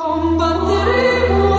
Combatteremo